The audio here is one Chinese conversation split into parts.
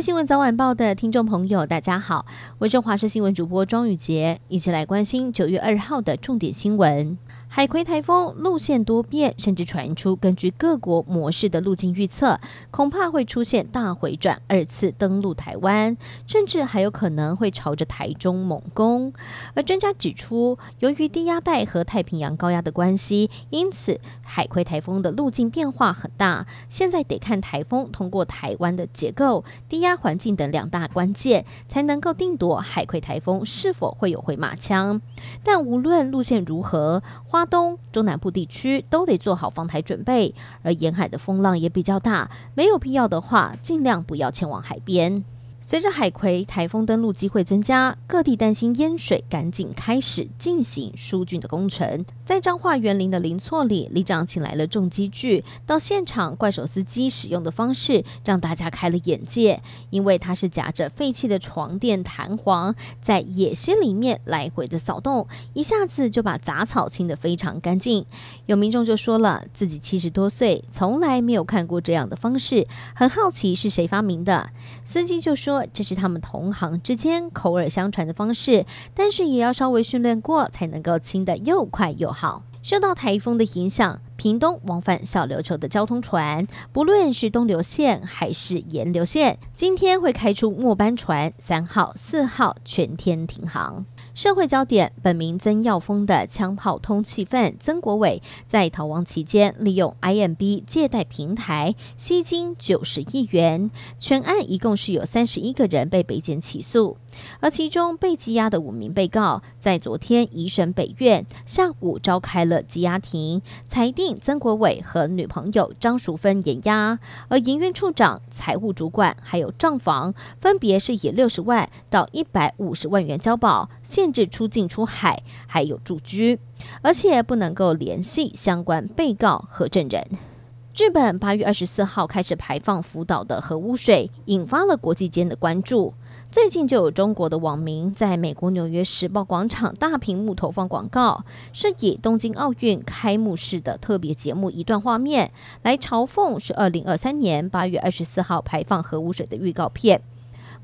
新闻早晚报的听众朋友，大家好，我是华视新闻主播庄雨洁，一起来关心九月二号的重点新闻。海葵台风路线多变，甚至传出根据各国模式的路径预测，恐怕会出现大回转，二次登陆台湾，甚至还有可能会朝着台中猛攻。而专家指出，由于低压带和太平洋高压的关系，因此海葵台风的路径变化很大。现在得看台风通过台湾的结构、低压环境等两大关键，才能够定夺海葵台风是否会有回马枪。但无论路线如何，花东、中南部地区都得做好防台准备，而沿海的风浪也比较大，没有必要的话，尽量不要前往海边。随着海葵台风登陆机会增加，各地担心淹水，赶紧开始进行疏浚的工程。在彰化园林的林厝里，里长请来了重机具到现场，怪手司机使用的方式让大家开了眼界，因为它是夹着废弃的床垫弹簧，在野溪里面来回的扫动，一下子就把杂草清得非常干净。有民众就说了，自己七十多岁，从来没有看过这样的方式，很好奇是谁发明的。司机就说。这是他们同行之间口耳相传的方式，但是也要稍微训练过才能够亲得又快又好。受到台风的影响，屏东往返小琉球的交通船，不论是东流线还是盐流线，今天会开出末班船，三号、四号全天停航。社会焦点：本名曾耀峰的枪炮通气犯曾国伟，在逃亡期间利用 IMB 借贷平台吸金九十亿元，全案一共是有三十一个人被北检起诉。而其中被羁押的五名被告，在昨天移审北院，下午召开了羁押庭，裁定曾国伟和女朋友张淑芬延押，而营运处长、财务主管还有账房，分别是以六十万到一百五十万元交保，限制出境出海，还有住居，而且不能够联系相关被告和证人。日本八月二十四号开始排放福岛的核污水，引发了国际间的关注。最近就有中国的网民在美国纽约时报广场大屏幕投放广告，是以东京奥运开幕式的特别节目一段画面来嘲讽是二零二三年八月二十四号排放核污水的预告片。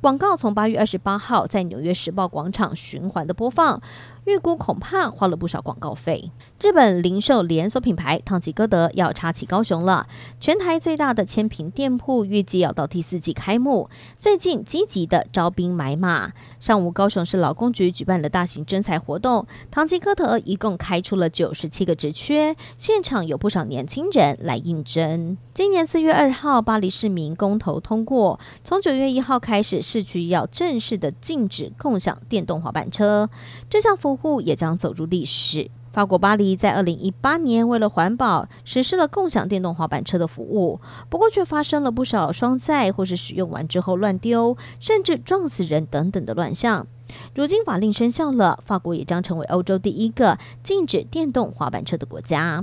广告从八月二十八号在纽约时报广场循环的播放。预估恐怕花了不少广告费。日本零售连锁品牌唐吉诃德要插旗高雄了，全台最大的千坪店铺预计要到第四季开幕。最近积极的招兵买马，上午高雄市劳工局举办了大型征才活动，唐吉诃德一共开出了九十七个职缺，现场有不少年轻人来应征。今年四月二号，巴黎市民公投通过，从九月一号开始，市区要正式的禁止共享电动滑板车。这项服务也将走入历史。法国巴黎在二零一八年为了环保，实施了共享电动滑板车的服务，不过却发生了不少双载或是使用完之后乱丢，甚至撞死人等等的乱象。如今法令生效了，法国也将成为欧洲第一个禁止电动滑板车的国家。